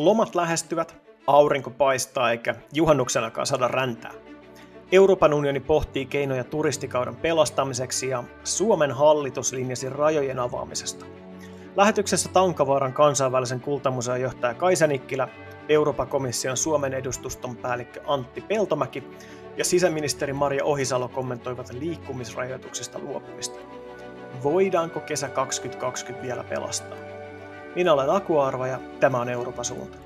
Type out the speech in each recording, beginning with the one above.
Lomat lähestyvät, aurinko paistaa eikä juhannuksenakaan saada räntää. Euroopan unioni pohtii keinoja turistikauden pelastamiseksi ja Suomen hallitus linjasi rajojen avaamisesta. Lähetyksessä Tankavaaran kansainvälisen kultamuseon johtaja Kaisa Nikkilä, Euroopan komission Suomen edustuston päällikkö Antti Peltomäki ja sisäministeri Maria Ohisalo kommentoivat liikkumisrajoituksista luopumista. Voidaanko kesä 2020 vielä pelastaa? Minä olen Aku Arva ja tämä on Euroopan suunta.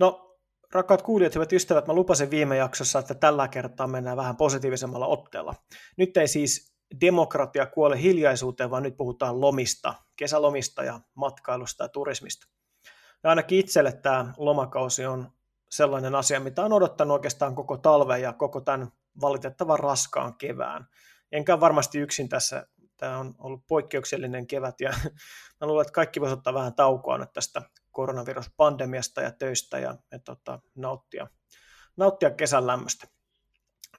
No, rakkaat kuulijat, hyvät ystävät, mä lupasin viime jaksossa, että tällä kertaa mennään vähän positiivisemmalla otteella. Nyt ei siis demokratia kuole hiljaisuuteen, vaan nyt puhutaan lomista, kesälomista ja matkailusta ja turismista. Ja ainakin itselle tämä lomakausi on sellainen asia, mitä on odottanut oikeastaan koko talven ja koko tämän valitettavan raskaan kevään. Enkä varmasti yksin tässä Tämä on ollut poikkeuksellinen kevät ja mä luulen, että kaikki voisivat ottaa vähän taukoa nyt tästä koronaviruspandemiasta ja töistä ja, ja tota, nauttia, nauttia kesän lämmöstä.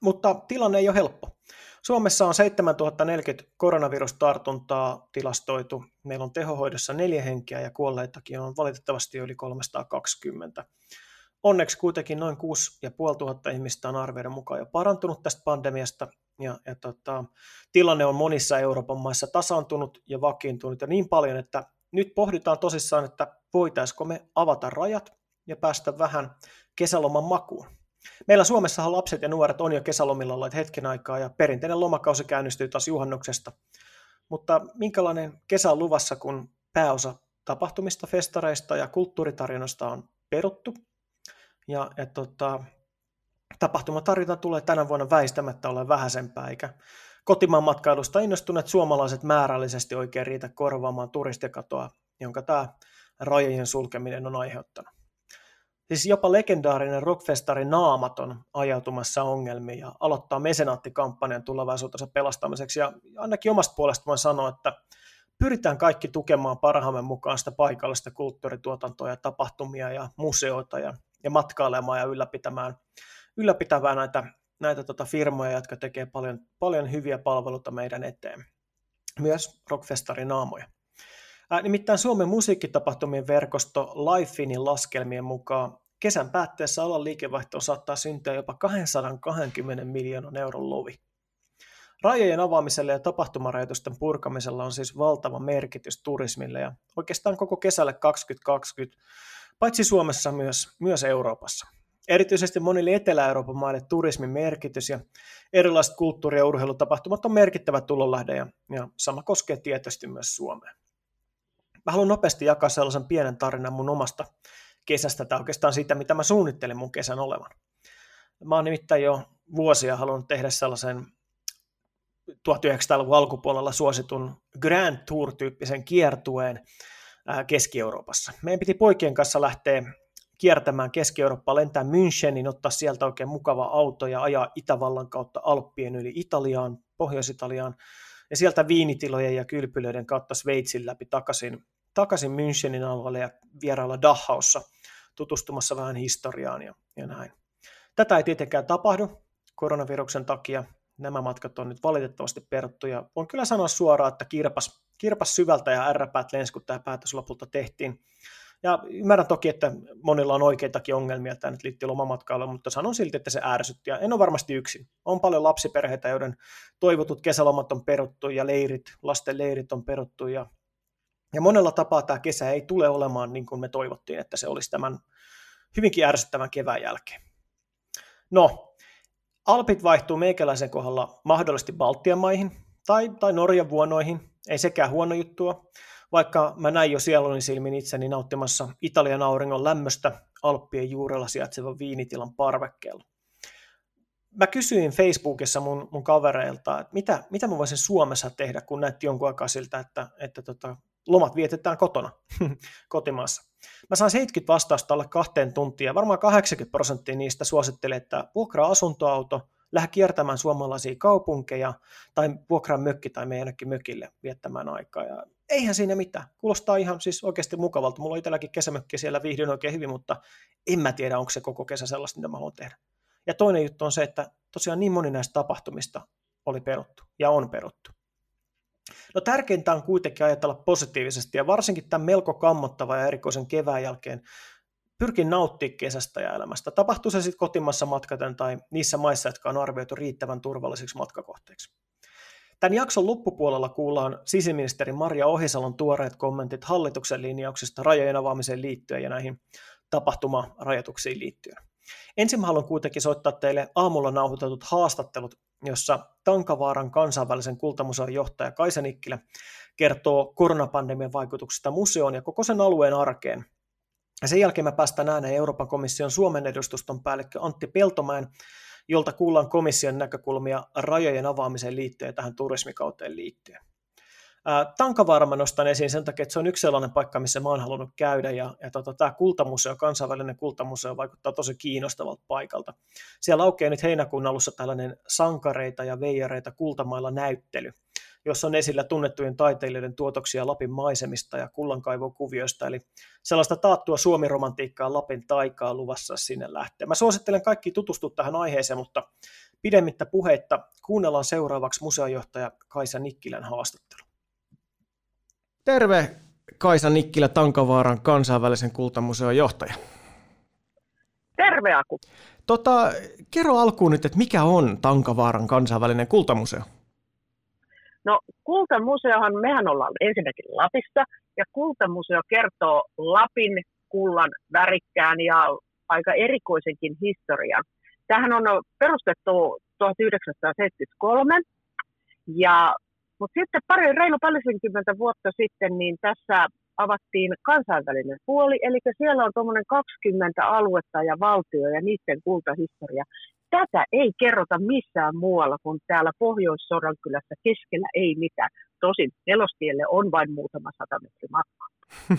Mutta tilanne ei ole helppo. Suomessa on 7040 koronavirustartuntaa tilastoitu. Meillä on tehohoidossa neljä henkeä ja kuolleitakin on valitettavasti yli 320. Onneksi kuitenkin noin 6500 ihmistä on arvioiden mukaan jo parantunut tästä pandemiasta ja, ja tota, tilanne on monissa Euroopan maissa tasaantunut ja vakiintunut ja niin paljon, että nyt pohditaan tosissaan, että voitaisiko me avata rajat ja päästä vähän kesäloman makuun. Meillä Suomessahan lapset ja nuoret on jo kesälomilla olleet hetken aikaa ja perinteinen lomakausi käynnistyy taas juhannuksesta. Mutta minkälainen kesä on luvassa, kun pääosa tapahtumista, festareista ja kulttuuritarjonnasta on peruttu? Ja, ja tota, Tapahtumatarjonta tulee tänä vuonna väistämättä olla vähäisempää, eikä kotimaan matkailusta innostuneet suomalaiset määrällisesti oikein riitä korvaamaan turistikatoa, jonka tämä rajojen sulkeminen on aiheuttanut. Siis jopa legendaarinen rockfestari Naamat on ajautumassa ongelmiin ja aloittaa mesenaattikampanjan tulevaisuutensa pelastamiseksi. Ja ainakin omasta puolesta voin sanoa, että pyritään kaikki tukemaan parhaamme mukaan sitä paikallista kulttuurituotantoa ja tapahtumia ja museoita ja, ja matkailemaan ja ylläpitämään ylläpitämään näitä, näitä tota firmoja, jotka tekee paljon, paljon hyviä palveluita meidän eteen. Myös rockfestarin naamoja. Ää, nimittäin Suomen musiikkitapahtumien verkosto Lifeinin laskelmien mukaan kesän päätteessä alan liikevaihto saattaa syntyä jopa 220 miljoonan euron lovi. Rajojen avaamiselle ja tapahtumarajoitusten purkamisella on siis valtava merkitys turismille ja oikeastaan koko kesälle 2020, paitsi Suomessa myös, myös Euroopassa. Erityisesti monille Etelä-Euroopan maille turismin merkitys ja erilaiset kulttuuri- ja urheilutapahtumat on merkittävä tulonlähde ja, ja sama koskee tietysti myös Suomea. Mä haluan nopeasti jakaa sellaisen pienen tarinan mun omasta kesästä tai oikeastaan siitä, mitä mä suunnittelin mun kesän olevan. Mä oon nimittäin jo vuosia halunnut tehdä sellaisen 1900-luvun alkupuolella suositun Grand Tour-tyyppisen kiertueen Keski-Euroopassa. Meidän piti poikien kanssa lähteä kiertämään Keski-Eurooppaa, lentää Münchenin, ottaa sieltä oikein mukava auto ja ajaa Itävallan kautta Alppien yli Italiaan, Pohjois-Italiaan, ja sieltä viinitilojen ja kylpylöiden kautta Sveitsin läpi takaisin, takaisin Münchenin alueelle ja vierailla Dachaussa tutustumassa vähän historiaan ja, ja näin. Tätä ei tietenkään tapahdu koronaviruksen takia. Nämä matkat on nyt valitettavasti peruttu ja voin kyllä sanoa suoraan, että kirpas, kirpas syvältä ja ärräpäät lensi, kun tämä päätös lopulta tehtiin. Ja ymmärrän toki, että monilla on oikeitakin ongelmia, että nyt liittyy lomamatkailuun, mutta sanon silti, että se ärsytti. Ja en ole varmasti yksin. On paljon lapsiperheitä, joiden toivotut kesälomat on peruttu ja leirit, lasten leirit on peruttu. Ja, ja monella tapaa tämä kesä ei tule olemaan niin kuin me toivottiin, että se olisi tämän hyvinkin ärsyttävän kevään jälkeen. No, Alpit vaihtuu meikäläisen kohdalla mahdollisesti Baltian maihin tai, tai Norjan vuonoihin. Ei sekään huono juttua vaikka mä näin jo sieluni silmin itseni nauttimassa Italian auringon lämmöstä Alppien juurella sijaitsevan viinitilan parvekkeella. Mä kysyin Facebookissa mun, mun kavereilta, että mitä, mitä mä voisin Suomessa tehdä, kun näytti jonkun aikaa siltä, että, että tota, lomat vietetään kotona, kotimaassa. Mä saan 70 vastausta alle kahteen tuntiin ja varmaan 80 prosenttia niistä suosittelee, että vuokraa asuntoauto, lähde kiertämään suomalaisia kaupunkeja tai vuokraa mökki tai meidänkin mökille viettämään aikaa. Ja eihän siinä mitään. Kuulostaa ihan siis oikeasti mukavalta. Mulla on itselläkin kesämökki siellä viihdyn oikein hyvin, mutta en mä tiedä, onko se koko kesä sellaista, mitä mä haluan tehdä. Ja toinen juttu on se, että tosiaan niin moni näistä tapahtumista oli peruttu ja on peruttu. No tärkeintä on kuitenkin ajatella positiivisesti ja varsinkin tämän melko kammottava ja erikoisen kevään jälkeen pyrki nauttimaan kesästä ja elämästä. Tapahtuu se sitten kotimassa matkaten tai niissä maissa, jotka on arvioitu riittävän turvallisiksi matkakohteiksi. Tämän jakson loppupuolella kuullaan sisäministeri Maria Ohisalon tuoreet kommentit hallituksen linjauksista rajojen avaamiseen liittyen ja näihin tapahtumarajoituksiin liittyen. Ensin mä haluan kuitenkin soittaa teille aamulla nauhoitetut haastattelut, jossa Tankavaaran kansainvälisen kultamuseon johtaja Kaisa Nikkilä kertoo koronapandemian vaikutuksista museoon ja koko sen alueen arkeen. Ja sen jälkeen mä päästään ääneen Euroopan komission Suomen edustuston päällikkö Antti Peltomäen, jolta kuullaan komission näkökulmia rajojen avaamiseen liittyen ja tähän turismikauteen liittyen. Tankavaara nostan esiin sen takia, että se on yksi sellainen paikka, missä mä oon halunnut käydä, ja, ja tota, tämä kultamuseo, kansainvälinen kultamuseo, vaikuttaa tosi kiinnostavalta paikalta. Siellä aukeaa nyt heinäkuun alussa tällainen sankareita ja veijareita kultamailla näyttely, jossa on esillä tunnettujen taiteilijoiden tuotoksia Lapin maisemista ja kullankaivokuvioista, eli sellaista taattua suomiromantiikkaa Lapin taikaa luvassa sinne lähteä. Mä suosittelen kaikki tutustua tähän aiheeseen, mutta pidemmittä puheitta kuunnellaan seuraavaksi museojohtaja Kaisa Nikkilän haastattelu. Terve Kaisa Nikkilä Tankavaaran kansainvälisen kultamuseon johtaja. Terve Aku. Tota, kerro alkuun nyt, että mikä on Tankavaaran kansainvälinen kultamuseo? No kultamuseohan, mehän ollaan ensinnäkin Lapissa, ja kultamuseo kertoo Lapin kullan värikkään ja aika erikoisenkin historian. Tähän on perustettu 1973, ja mutta sitten pari, reilu parisenkymmentä vuotta sitten, niin tässä avattiin kansainvälinen puoli, eli siellä on tuommoinen 20 aluetta ja valtio ja niiden kultahistoria. Tätä ei kerrota missään muualla kuin täällä Pohjois-Sodan kylässä keskellä ei mitään. Tosin nelostielle on vain muutama sata metri matka.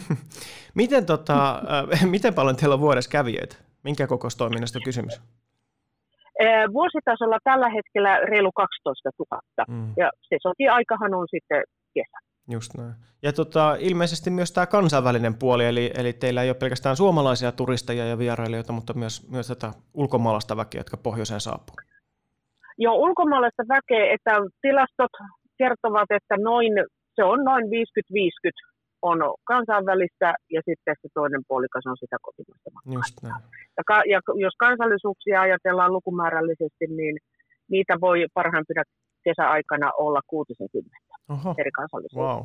miten, tota, äh, miten paljon teillä on vuodessa kävijöitä? Minkä kokoistoiminnasta on kysymys? Vuositasolla tällä hetkellä reilu 12 000 mm. ja se aikahan on sitten kesä. Just näin. Ja tota, ilmeisesti myös tämä kansainvälinen puoli, eli, eli teillä ei ole pelkästään suomalaisia turisteja ja vierailijoita, mutta myös, myös tätä ulkomaalaista väkeä, jotka pohjoiseen saapuu. Joo, ulkomaalaista väkeä, että tilastot kertovat, että noin, se on noin 50-50 on kansainvälistä ja sitten se toinen puolikas on sitä kotimaista Just näin. Ja, ka, ja jos kansallisuuksia ajatellaan lukumäärällisesti, niin niitä voi parhaimpina kesäaikana olla 60 Oho. eri kansallisuuksia. Wow.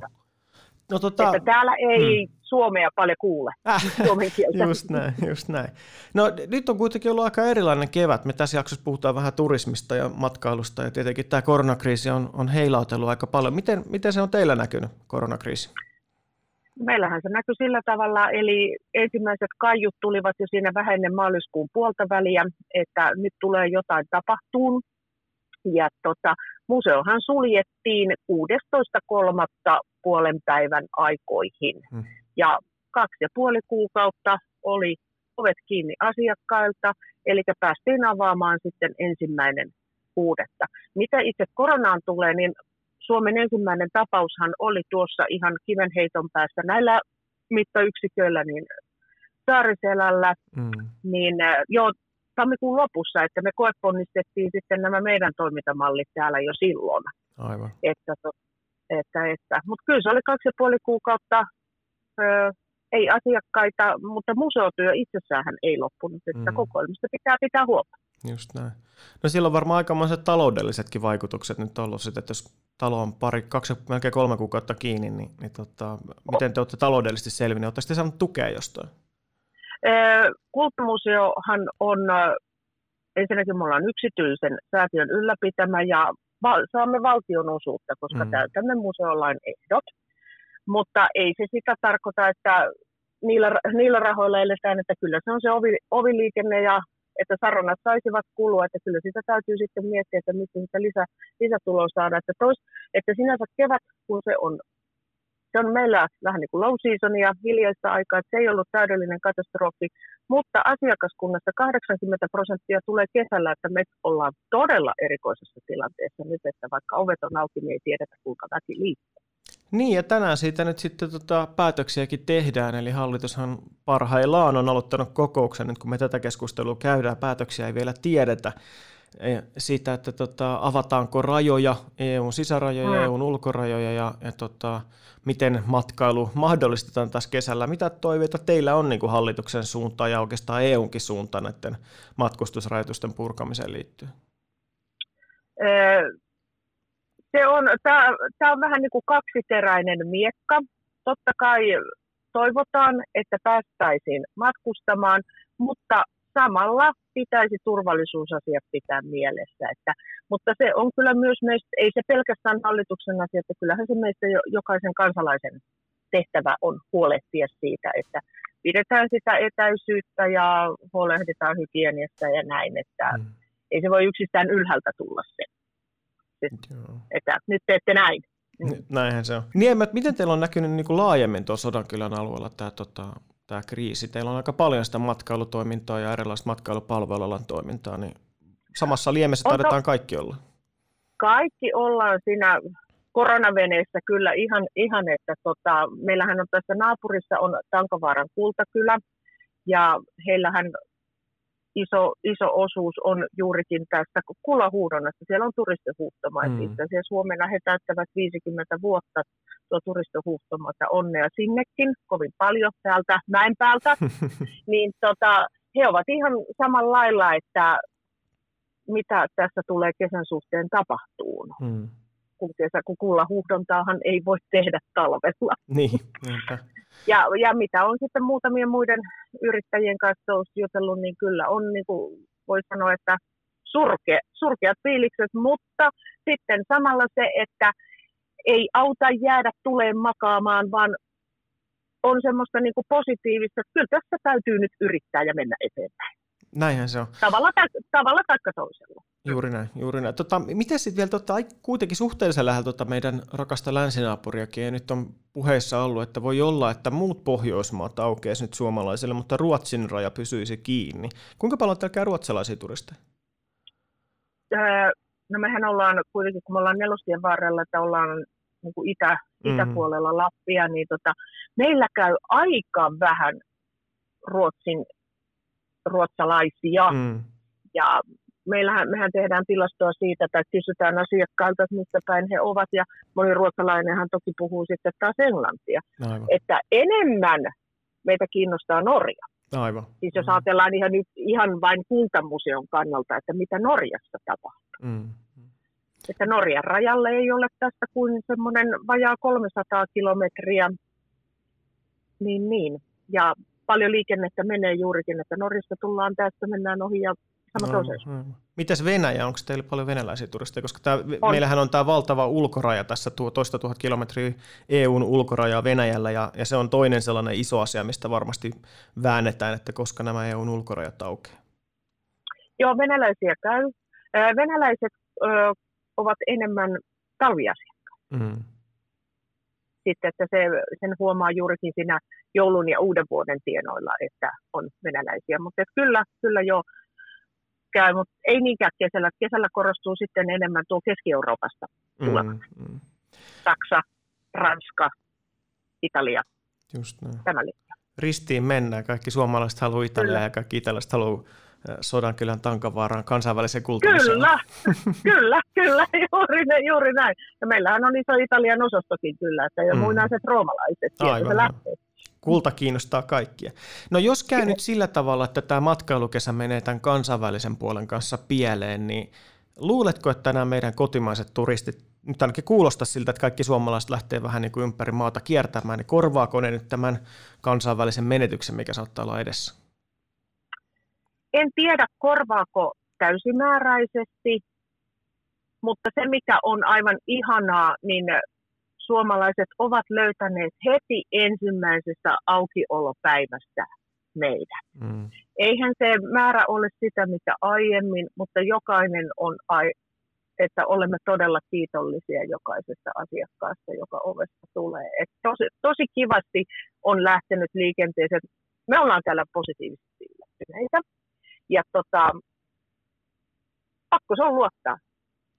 No, tota, että täällä ei hmm. suomea paljon kuule, äh, suomen kieltä. Just näin, just näin. No nyt on kuitenkin ollut aika erilainen kevät. Me tässä jaksossa puhutaan vähän turismista ja matkailusta ja tietenkin tämä koronakriisi on, on heilautellut aika paljon. Miten, miten se on teillä näkynyt, koronakriisi? meillähän se näkyi sillä tavalla, eli ensimmäiset kaiut tulivat jo siinä vähän ennen maaliskuun puolta väliä, että nyt tulee jotain tapahtuun. Ja tota, museohan suljettiin 16.3. puolen päivän aikoihin. Hmm. Ja kaksi ja puoli kuukautta oli ovet kiinni asiakkailta, eli päästiin avaamaan sitten ensimmäinen kuudetta. Mitä itse koronaan tulee, niin Suomen ensimmäinen tapaushan oli tuossa ihan kivenheiton päässä näillä mittayksiköillä, niin Saariselällä, mm. niin äh, jo tammikuun lopussa, että me koeponnistettiin sitten nämä meidän toimintamallit täällä jo silloin. Aivan. Että, että, että. Mutta kyllä se oli kaksi ja puoli kuukautta, ö, ei asiakkaita, mutta museotyö itsessään ei loppunut, että mm. kokoelmista pitää pitää huolta. Just näin. No sillä on varmaan aikamoiset taloudellisetkin vaikutukset nyt ollut, että jos talo on pari, kaksi, melkein kolme kuukautta kiinni, niin, niin tota, miten te olette taloudellisesti selvinneet? Oletteko te saanut tukea jostain? Kulttimuseohan on, ensinnäkin me ollaan yksityisen säätiön ylläpitämä ja saamme valtion osuutta, koska mm. täytämme museolain ehdot. Mutta ei se sitä tarkoita, että niillä, niillä rahoilla eletään, että kyllä se on se ovi, oviliikenne ja että saronat saisivat kulua, että kyllä sitä täytyy sitten miettiä, että mistä sitä lisä, lisätuloa saada. Että, tois, että sinänsä kevät, kun se on, se on meillä vähän niin kuin low seasonia, hiljaista aikaa, että se ei ollut täydellinen katastrofi, mutta asiakaskunnasta 80 prosenttia tulee kesällä, että me ollaan todella erikoisessa tilanteessa nyt, että vaikka ovet on auki, niin ei tiedetä kuinka väki liikkuu. Niin, ja tänään siitä nyt sitten tota, päätöksiäkin tehdään, eli hallitushan parhaillaan on aloittanut kokouksen, nyt kun me tätä keskustelua käydään, päätöksiä ei vielä tiedetä. Siitä, että tota, avataanko rajoja, EUn sisärajoja ja mm. EUn ulkorajoja ja, ja tota, miten matkailu mahdollistetaan tässä kesällä. Mitä toiveita teillä on niin kuin hallituksen suuntaan ja oikeastaan EUnkin suuntaan näiden matkustusrajoitusten purkamiseen liittyen? Se on, tämä on vähän niin kuin kaksiteräinen miekka. Totta kai toivotaan, että päästäisiin matkustamaan, mutta samalla pitäisi turvallisuusasiat pitää mielessä. Että, mutta se on kyllä myös meistä, ei se pelkästään hallituksen asia, että kyllähän se meistä jo, jokaisen kansalaisen tehtävä on huolehtia siitä, että pidetään sitä etäisyyttä ja huolehditaan hygieniasta ja näin, että mm. ei se voi yksistään ylhäältä tulla se, että nyt teette näin. Näinhän se on. Niemet, miten teillä on näkynyt niin kuin laajemmin tuossa Sodankylän alueella tämä tota, tämä kriisi. Teillä on aika paljon sitä matkailutoimintaa ja erilaista matkailupalvelualan toimintaa, niin samassa liemessä taidetaan kaikki olla. Kaikki ollaan siinä koronaveneessä kyllä ihan, ihan että tota, meillähän on tässä naapurissa on Tankavaaran kultakylä, ja heillähän iso, iso osuus on juurikin tästä kulahuudonnasta. Siellä on turistihuuhtoma. Mm. Itse asiassa huomenna he täyttävät 50 vuotta tuo turistihuuhtoma, että onnea sinnekin, kovin paljon täältä näin päältä. niin tota, he ovat ihan samalla lailla, että mitä tässä tulee kesän suhteen tapahtuu. Mm. Kun, kesä, kun kullahuuhdontaahan ei voi tehdä talvella. Niin, ja, ja mitä on sitten muutamien muiden yrittäjien kanssa jutellut, niin kyllä on, niin kuin voi sanoa, että surke, surkeat fiilikset, mutta sitten samalla se, että ei auta jäädä tuleen makaamaan, vaan on semmoista niin kuin positiivista, että kyllä tässä täytyy nyt yrittää ja mennä eteenpäin. Näinhän se on. Tavalla tai, tavalla tai toisella. Juuri näin, juuri näin. Tota, miten sitten vielä, tota, kuitenkin suhteellisen lähellä tota meidän rakasta länsinaapuriakin, ja nyt on puheissa ollut, että voi olla, että muut Pohjoismaat aukeaisi nyt suomalaisille, mutta Ruotsin raja pysyisi kiinni. Kuinka paljon täällä käy ruotsalaisia turisteja? Öö, no mehän ollaan kuitenkin, kun me ollaan nelostien varrella, että ollaan niin kuin itä, mm-hmm. itäpuolella Lappia, niin tota, meillä käy aika vähän Ruotsin ruotsalaisia. Mm. Ja meillähän, mehän tehdään tilastoa siitä, että kysytään asiakkailta, että mistä päin he ovat, ja moni ruotsalainenhan toki puhuu sitten taas englantia. Aivan. Että enemmän meitä kiinnostaa Norja. Aivan. Siis jos mm. ajatellaan ihan, ihan vain kuntamuseon kannalta, että mitä Norjassa tapahtuu. Mm. Että Norjan rajalle ei ole tästä kuin semmoinen vajaa 300 kilometriä. Niin, niin. Ja paljon liikennettä menee juurikin, että Norjasta tullaan tästä, mennään ohi ja sama no, no. Mitäs Venäjä, onko teillä paljon venäläisiä turisteja? Koska tää, on. meillähän on tämä valtava ulkoraja tässä, tuo toista tuhat kilometriä EUn ulkoraja Venäjällä, ja, ja se on toinen sellainen iso asia, mistä varmasti väännetään, että koska nämä EUn ulkorajat aukeaa. Joo, venäläisiä käy. Venäläiset ö, ovat enemmän talviasiakkaita. Mm sitten, että se, sen huomaa juurikin siinä joulun ja uuden vuoden tienoilla, että on venäläisiä. Mutta kyllä, kyllä jo käy, mutta ei niinkään kesällä. Kesällä korostuu sitten enemmän tuo Keski-Euroopasta tulevat. Mm, mm. Saksa, Ranska, Italia. Just näin. Tämä Ristiin mennään. Kaikki suomalaiset haluaa Italiaa ja kaikki italaiset haluaa Sodankylän Tankavaaraan kansainvälisen kulttuurisen. Kyllä, kyllä, kyllä, juuri, juuri näin. Ja meillähän on iso Italian osastokin kyllä, että jo mm. muinaiset roomalaiset, sieltä se lähtee. Kulta kiinnostaa kaikkia. No jos käy nyt sillä tavalla, että tämä matkailukesä menee tämän kansainvälisen puolen kanssa pieleen, niin luuletko, että nämä meidän kotimaiset turistit, nyt ainakin kuulostaa siltä, että kaikki suomalaiset lähtee vähän niin kuin ympäri maata kiertämään, niin korvaako ne nyt tämän kansainvälisen menetyksen, mikä saattaa olla edessä? En tiedä, korvaako täysimääräisesti, mutta se mikä on aivan ihanaa, niin suomalaiset ovat löytäneet heti ensimmäisestä aukiolopäivästä meidän. Mm. Eihän se määrä ole sitä, mitä aiemmin, mutta jokainen on, ai, että olemme todella kiitollisia jokaisesta asiakkaasta, joka ovesta tulee. Et tosi, tosi kivasti on lähtenyt liikenteeseen. Me ollaan täällä positiivisesti yllättyneitä. Ja tota, pakko se on luottaa.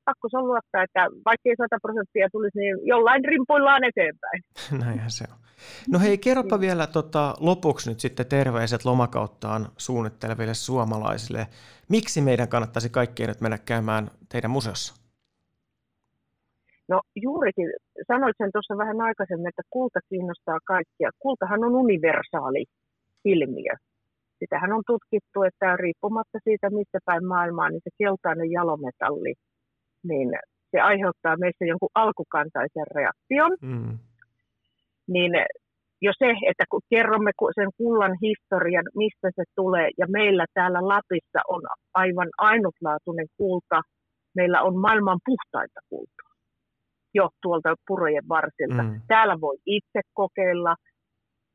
pakko se on luottaa, että vaikka ei 100 prosenttia tulisi, niin jollain rimpuillaan eteenpäin. Näinhän se on. No hei, kerropa vielä tota, lopuksi nyt sitten terveiset lomakauttaan suunnitteleville suomalaisille. Miksi meidän kannattaisi kaikkien nyt mennä käymään teidän museossa? No juurikin, sanoit sen tuossa vähän aikaisemmin, että kulta kiinnostaa kaikkia. Kultahan on universaali ilmiö. Sitähän on tutkittu, että riippumatta siitä, mistä päin maailmaa, niin se keltainen jalometalli, niin se aiheuttaa meissä jonkun alkukantaisen reaktion. Mm. Niin jo se, että kun kerromme sen kullan historian, mistä se tulee, ja meillä täällä Lapissa on aivan ainutlaatuinen kulta, meillä on maailman puhtaita kultaa jo tuolta purojen varsilta. Mm. Täällä voi itse kokeilla.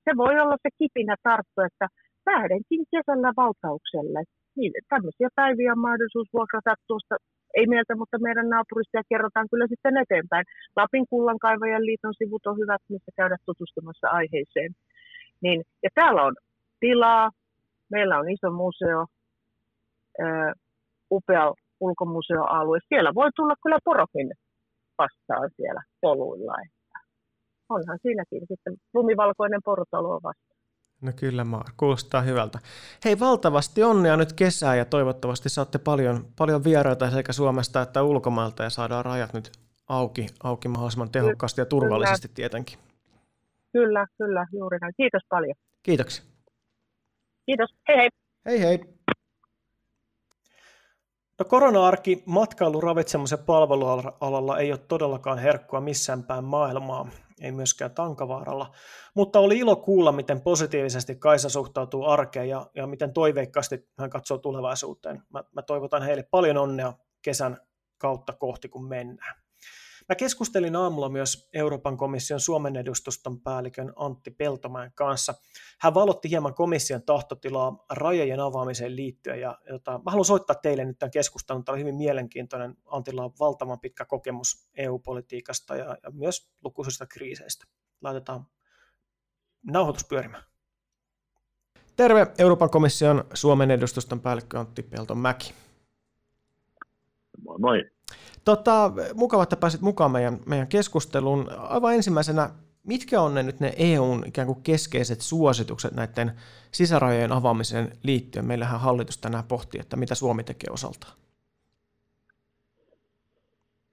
Se voi olla se kipinä tarttu, että lähdenkin kesällä valtaukselle. Niin, tämmöisiä päiviä on mahdollisuus vuokrata tuosta, ei meiltä, mutta meidän naapurista ja kerrotaan kyllä sitten eteenpäin. Lapin kullankaivajan liiton sivut on hyvät, missä käydä tutustumassa aiheeseen. Niin, ja täällä on tilaa, meillä on iso museo, ö, upea ulkomuseoalue. Siellä voi tulla kyllä porokin vastaan siellä poluilla. Onhan siinäkin sitten lumivalkoinen portalo on vasta. No kyllä, Maar. Kuulostaa hyvältä. Hei, valtavasti onnea nyt kesää ja toivottavasti saatte paljon, paljon vieraita sekä Suomesta että ulkomailta ja saadaan rajat nyt auki, auki mahdollisimman tehokkaasti ja turvallisesti kyllä. tietenkin. Kyllä, kyllä, juuri näin. Kiitos paljon. Kiitoksia. Kiitos. Hei hei. Hei hei. No korona-arki matkailu, ravitsemus ja palvelualalla ei ole todellakaan herkkua missään päin maailmaa, ei myöskään Tankavaaralla, mutta oli ilo kuulla, miten positiivisesti Kaisa suhtautuu arkeen ja, ja miten toiveikkaasti hän katsoo tulevaisuuteen. Mä, mä toivotan heille paljon onnea kesän kautta kohti, kun mennään. Mä keskustelin aamulla myös Euroopan komission Suomen edustuston päällikön Antti Peltomäen kanssa. Hän valotti hieman komission tahtotilaa rajojen avaamiseen liittyen. Ja, jota, mä haluan soittaa teille nyt tämän keskustelun. Tämä oli hyvin mielenkiintoinen. Antilla on valtavan pitkä kokemus EU-politiikasta ja, ja myös lukuisista kriiseistä. Laitetaan nauhoitus pyörimään. Terve Euroopan komission Suomen edustuston päällikkö Antti Peltomäki. Moi moi. Tota, mukava, että pääsit mukaan meidän, meidän keskusteluun. Aivan ensimmäisenä, mitkä on ne nyt ne EUn ikään kuin keskeiset suositukset näiden sisärajojen avaamiseen liittyen? Meillähän hallitus tänään pohtii, että mitä Suomi tekee osaltaan.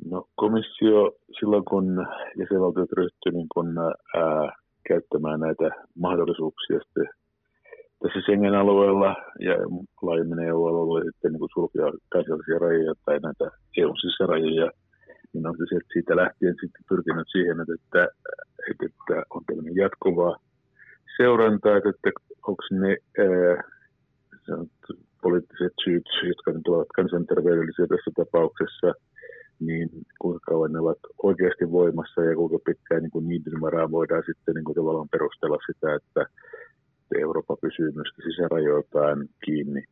No komissio silloin, kun jäsenvaltiot ryhtyivät niin kun, ää, käyttämään näitä mahdollisuuksia sitten tässä Schengen-alueella ja laajemmin EU-alueella sitten niin sulkea kansallisia rajoja tai näitä EUn sisärajoja, niin on se siitä lähtien sitten pyrkinyt siihen, että, että, on tällainen jatkuvaa seurantaa, että, että onko ne ää, poliittiset syyt, jotka nyt ovat kansanterveydellisiä tässä tapauksessa, niin kuinka kauan ne ovat oikeasti voimassa ja kuinka pitkään niin kuin niiden varaa voidaan sitten niin kuin tavallaan perustella sitä, että Eurooppa pysyy myöskin sisärajoiltaan kiinni.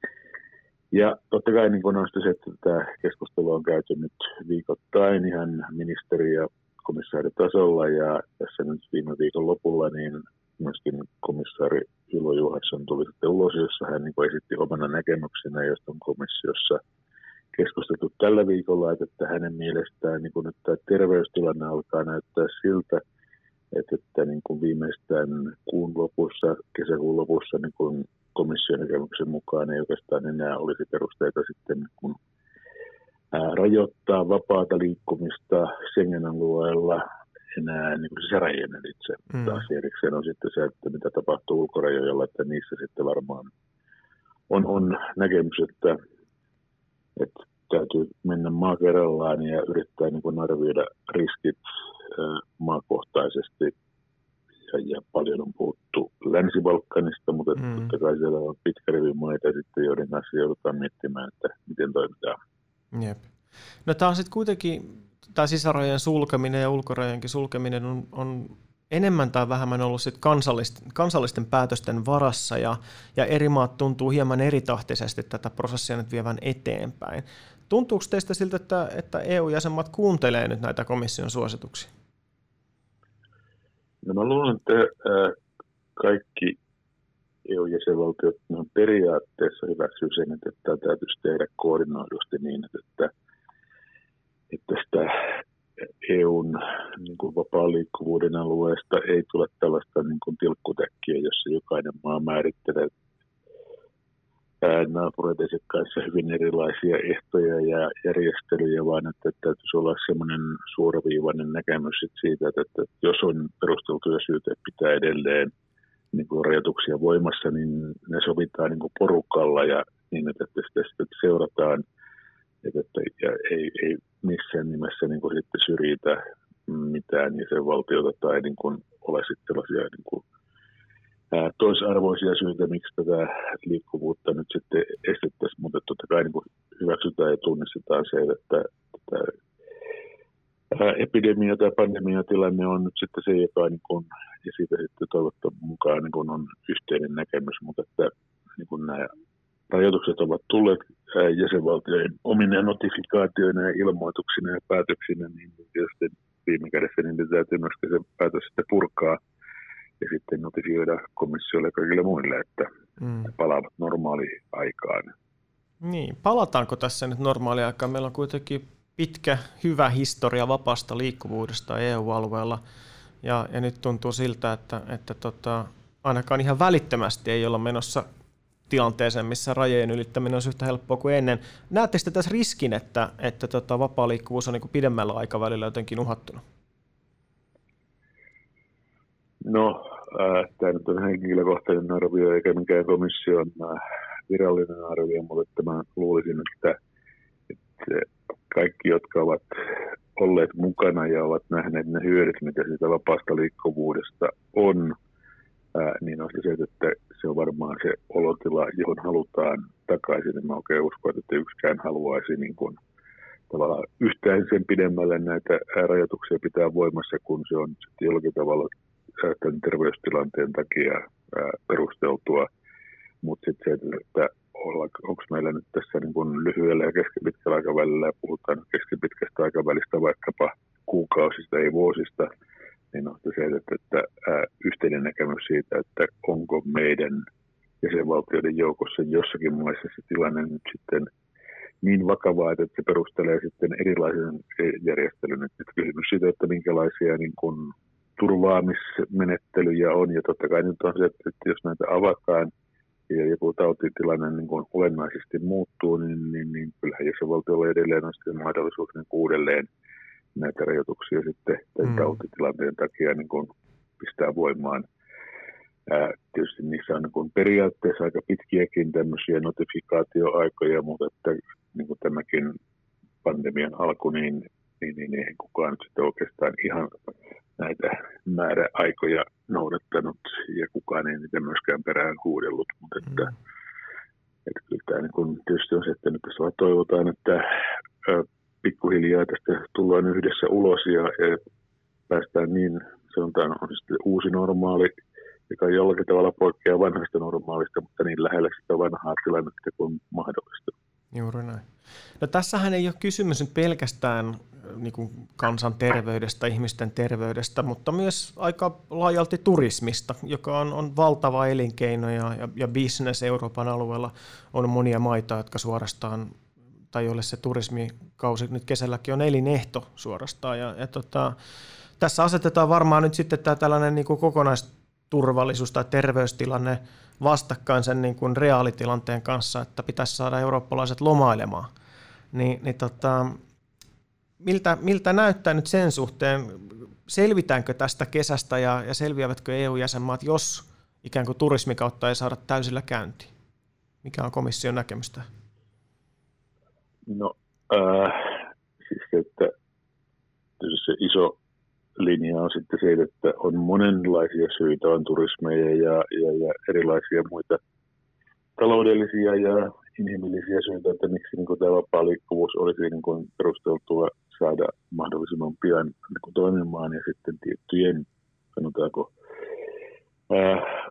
Ja totta kai niin on se, että tämä keskustelu on käyty nyt viikoittain ihan ministeri- ja komissaaritasolla ja tässä nyt viime viikon lopulla niin myöskin komissaari Ilo Juhansson tuli sitten ulos, jossa hän niin esitti omana näkemyksenä, josta on komissiossa keskusteltu tällä viikolla, että hänen mielestään niin nyt tämä terveystilanne alkaa näyttää siltä, että, että niin kuin viimeistään kuun lopussa, kesäkuun lopussa niin kuin komission näkemyksen mukaan ei oikeastaan enää olisi perusteita sitten niin kuin, ää, rajoittaa vapaata liikkumista Schengen-alueella enää niin kuin sisärajojen ylitse. Mm. Taas erikseen on sitten se, että mitä tapahtuu ulkorajoilla, että niissä sitten varmaan on, on näkemys, että, että täytyy mennä maa kerrallaan ja yrittää niin kuin arvioida riskit maakohtaisesti ja, ja paljon on puhuttu Länsi-Balkanista, mutta mm. totta kai siellä on pitkä rivi maita sitten, joiden kanssa joudutaan miettimään, että miten toimitaan. Jep. No tämä on sitten kuitenkin, tämä sisärajojen sulkeminen ja ulkorajojenkin sulkeminen on, on enemmän tai vähemmän ollut sit kansallisten, kansallisten päätösten varassa ja, ja eri maat tuntuu hieman eritahtisesti tätä prosessia nyt vievän eteenpäin. Tuntuuko teistä siltä, että, että EU-jäsenmaat kuuntelee nyt näitä komission suosituksia? No mä luulen, että kaikki EU-jäsenvaltiot on periaatteessa hyväksyy sen, että tämä täytyisi tehdä koordinoidusti niin, että, että tästä EUn niin kuin vapaan liikkuvuuden alueesta ei tule tällaista niin kuin tilkkutäkkiä, jossa jokainen maa määrittelee naapureiden kanssa hyvin erilaisia ehtoja ja järjestelyjä, vaan että, täytyisi olla semmoinen suoraviivainen näkemys siitä, että, jos on perusteltuja syytä pitää edelleen niin kuin rajoituksia voimassa, niin ne sovitaan niin kuin porukalla ja niin, että, sitä sitten seurataan että, että ja ei, ei missään nimessä niin kuin sitten syrjitä mitään jäsenvaltiota tai niin kuin ole sitten sellaisia niin kuin toisarvoisia syitä, miksi tätä liikkuvuutta nyt sitten estettäisiin, mutta totta kai niin hyväksytään ja tunnistetaan se, että tämä epidemia tai pandemiatilanne on nyt sitten se, joka niin kuin, ja siitä sitten toivottavasti mukaan niin kuin on yhteinen näkemys, mutta että niin kuin nämä rajoitukset ovat tulleet jäsenvaltioiden omine notifikaatioina ja ilmoituksina ja päätöksinä, niin tietysti viime kädessä niin täytyy myöskin se päätös sitten purkaa – ja sitten notifioida komissiolle ja kaikille muille, että mm. palaavat normaaliin aikaan. Niin, palataanko tässä nyt normaali aikaan? Meillä on kuitenkin pitkä, hyvä historia vapaasta liikkuvuudesta EU-alueella, ja, ja nyt tuntuu siltä, että, että tota, ainakaan ihan välittömästi ei olla menossa tilanteeseen, missä rajojen ylittäminen on yhtä helppoa kuin ennen. Näettekö tässä riskin, että, että tota, vapaa liikkuvuus on niin pidemmällä aikavälillä jotenkin uhattuna? No, äh, tämä nyt on henkilökohtainen arvio eikä mikään komission äh, virallinen arvio, mutta mä luulisin, että, että kaikki, jotka ovat olleet mukana ja ovat nähneet ne hyödyt, mitä siitä vapaasta liikkuvuudesta on, ää, niin on se, että se on varmaan se olotila, johon halutaan takaisin. En mä oikein usko, että yksikään haluaisi niin kuin, tavallaan yhtään sen pidemmälle näitä rajoituksia pitää voimassa, kun se on jollakin tavalla tämän terveystilanteen takia perusteltua, mutta sitten se, että onko meillä nyt tässä niin kuin lyhyellä ja keskipitkällä aikavälillä, ja puhutaan keskipitkästä aikavälistä vaikkapa kuukausista, ei vuosista, niin on se, että, että ää, yhteinen näkemys siitä, että onko meidän jäsenvaltioiden joukossa jossakin maissa se tilanne nyt sitten niin vakavaa, että se perustelee sitten erilaisen järjestelyn. Että kysymys siitä, että minkälaisia niin kuin turvaamismenettelyjä on, ja totta kai nyt on se, että jos näitä avataan ja joku tautitilanne niin kuin olennaisesti muuttuu, niin, niin, niin kyllähän jäsenvaltiolla edelleen on sitten mahdollisuus niin uudelleen näitä rajoituksia sitten tämän mm. tautitilanteen takia niin kuin pistää voimaan. Ää, tietysti niissä on niin kuin periaatteessa aika pitkiäkin tämmöisiä notifikaatioaikoja, mutta että niin kuin tämäkin pandemian alku, niin, niin, niin eihän kukaan nyt sitten oikeastaan ihan näitä määräaikoja noudattanut ja kukaan ei niitä myöskään perään huudellut, mutta että, mm. että kyllä tämä niin kun tietysti on se, että nyt tässä toivotaan, että pikkuhiljaa tästä tullaan yhdessä ulos ja, ja päästään niin, sanotaan, on sitten uusi normaali, joka jollakin tavalla poikkeaa vanhasta normaalista, mutta niin lähellä sitä vanhaa tilannetta kuin mahdollista. Juuri näin. No tässähän ei ole kysymys pelkästään niin kuin kansan terveydestä, ihmisten terveydestä, mutta myös aika laajalti turismista, joka on, on valtava elinkeino ja, ja, ja business Euroopan alueella. On monia maita, jotka suorastaan, tai joille se turismikausi nyt kesälläkin on elinehto suorastaan. Ja, ja tota, tässä asetetaan varmaan nyt sitten tämä tällainen niin kuin kokonaisturvallisuus tai terveystilanne vastakkain sen niin kuin reaalitilanteen kanssa, että pitäisi saada eurooppalaiset lomailemaan. Niin, niin tota, miltä, miltä näyttää nyt sen suhteen, selvitäänkö tästä kesästä ja, ja selviävätkö EU-jäsenmaat, jos ikään kuin turismikautta ei saada täysillä käyntiin? Mikä on komission näkemystä? No, äh, siis että se iso linja on sitten se, että on monenlaisia syitä, on turismeja ja, ja, ja erilaisia muita taloudellisia ja inhimillisiä syitä, että miksi niin kuin tämä vapaa liikkuvuus olisi niin kuin perusteltua saada mahdollisimman pian niin kuin toimimaan ja sitten tiettyjen, sanotaanko, ää,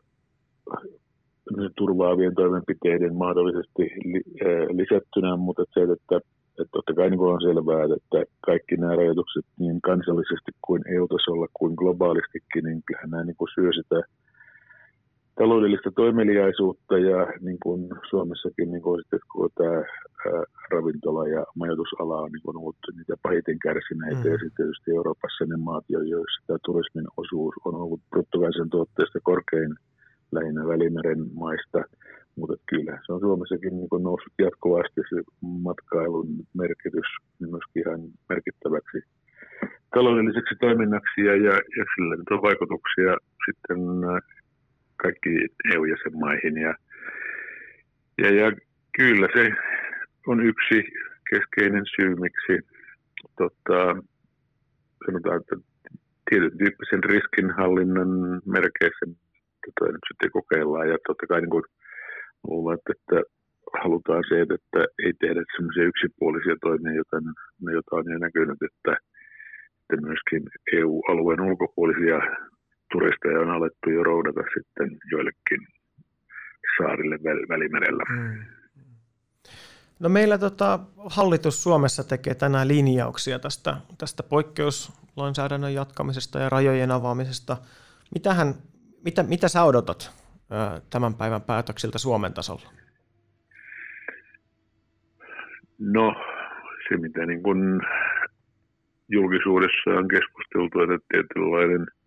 turvaavien toimenpiteiden mahdollisesti li, ää, lisättynä, mutta se, että, että totta kai niin on selvää, että kaikki nämä rajoitukset niin kansallisesti kuin EU-tasolla kuin globaalistikin, niin kyllähän nämä niin kuin syö sitä taloudellista toimeliaisuutta ja niin kuin Suomessakin niin kuin sitten, kun tämä ravintola- ja majoitusala on niin kuin ollut niitä pahiten kärsineitä mm. ja sitten tietysti Euroopassa ne maat, joissa tämä turismin osuus on ollut bruttokansantuotteesta korkein lähinnä Välimeren maista, mutta kyllä se on Suomessakin niin noussut jatkuvasti se matkailun merkitys myöskin ihan merkittäväksi taloudelliseksi toiminnaksi ja, ja, ja sillä nyt on vaikutuksia sitten kaikki EU-jäsenmaihin. Ja, ja, ja kyllä se on yksi keskeinen syy, miksi tota, sanotaan, että tietyn tyyppisen riskinhallinnan merkeissä tätä nyt sitten kokeillaan. Ja totta kai niin kuin luulen, että halutaan se, että ei tehdä semmoisia yksipuolisia toimia, joita, joita on jo näkynyt, että, että myöskin EU-alueen ulkopuolisia turisteja on alettu jo roudata sitten joillekin saarille välimerellä. Mm. No meillä tota, hallitus Suomessa tekee tänään linjauksia tästä, tästä poikkeuslainsäädännön jatkamisesta ja rajojen avaamisesta. Mitähän, mitä, mitä sä odotat tämän päivän päätöksiltä Suomen tasolla? No se, mitä niin kun julkisuudessa on keskusteltu, että tietynlainen –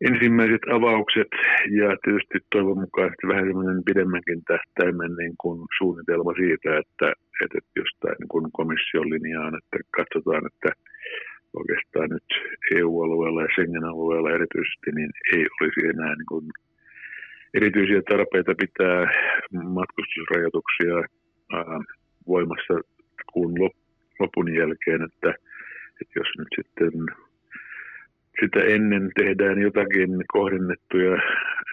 ensimmäiset avaukset ja tietysti toivon mukaan vähän semmoinen pidemmänkin tähtäimen niin kuin suunnitelma siitä, että, että jostain niin kuin komission linjaan, että katsotaan, että oikeastaan nyt EU-alueella ja Schengen-alueella erityisesti niin ei olisi enää niin kuin erityisiä tarpeita pitää matkustusrajoituksia ää, voimassa kuun lopun jälkeen, että, että jos nyt sitten sitä ennen tehdään jotakin kohdennettuja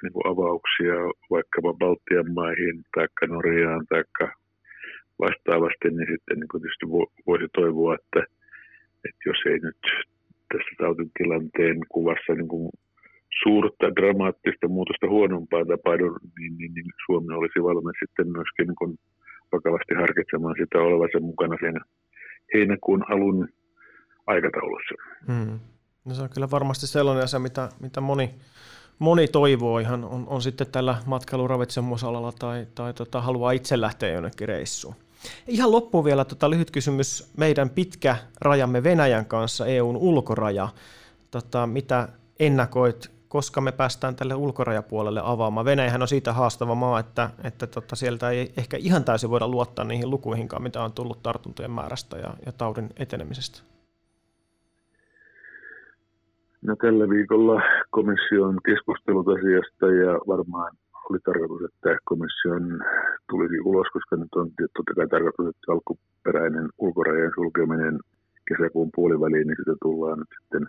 niin kuin avauksia vaikkapa Baltian maihin tai Norjaan tai vastaavasti, niin sitten niin tietysti voisi toivoa, että, että jos ei nyt tässä tautitilanteen kuvassa niin kuin suurta dramaattista muutosta huonompaa tapahdu, niin, niin, niin Suomi olisi valmis sitten myöskin niin vakavasti harkitsemaan sitä olevansa mukana siinä heinäkuun alun aikataulussa. Hmm. No se on kyllä varmasti sellainen asia, mitä, mitä moni, moni toivoo ihan, on, on sitten tällä matkailuravitsemusalalla tai, tai tota, haluaa itse lähteä jonnekin reissuun. Ihan loppuun vielä tota, lyhyt kysymys. Meidän pitkä rajamme Venäjän kanssa, EUn ulkoraja. Tota, mitä ennakoit, koska me päästään tälle ulkorajapuolelle avaamaan? Venäjähän on siitä haastava maa, että, että tota, sieltä ei ehkä ihan täysin voida luottaa niihin lukuihinkaan, mitä on tullut tartuntojen määrästä ja, ja taudin etenemisestä. No tällä viikolla komissio on keskustellut asiasta ja varmaan oli tarkoitus, että komission tulisi ulos, koska nyt on totta kai tarkoitus, että alkuperäinen ulkorajan sulkeminen kesäkuun puoliväliin, niin sitä tullaan nyt sitten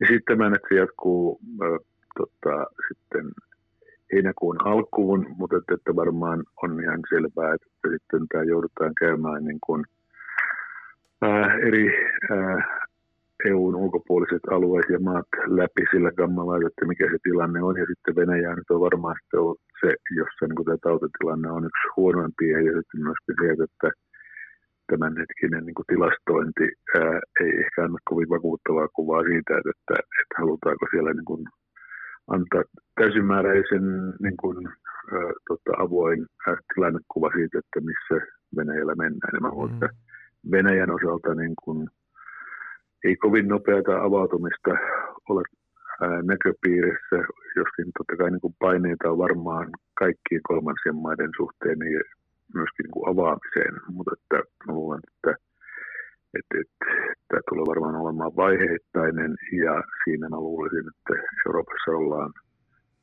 esittämään, että se jatkuu tota, sitten heinäkuun alkuun, mutta että, että varmaan on ihan selvää, että sitten tämä joudutaan käymään niin kuin, ää, eri ää, EUn ulkopuoliset alueet ja maat läpi sillä kammalla, että mikä se tilanne on. Ja sitten Venäjä nyt on varmaan ollut se, jossa niin tämä tautitilanne on yksi huonoimpia. Ja sitten myöskin se, että tämänhetkinen niin kuin tilastointi ää, ei ehkä anna kovin vakuuttavaa kuvaa siitä, että, että, että halutaanko siellä niin kuin antaa täysimääräisen niin kuin, ää, tota, avoin ää, tilannekuva siitä, että missä Venäjällä mennään. Ja mä mm. Venäjän osalta niin kuin, ei kovin nopeata avautumista ole näköpiirissä, joskin totta kai niin kuin paineita on varmaan kaikkien kolmansien maiden suhteen niin myöskin niin kuin avaamiseen, mutta että luulen, että, että, että tämä tulee varmaan olemaan vaiheittainen ja siinä mä luulisin, että Euroopassa ollaan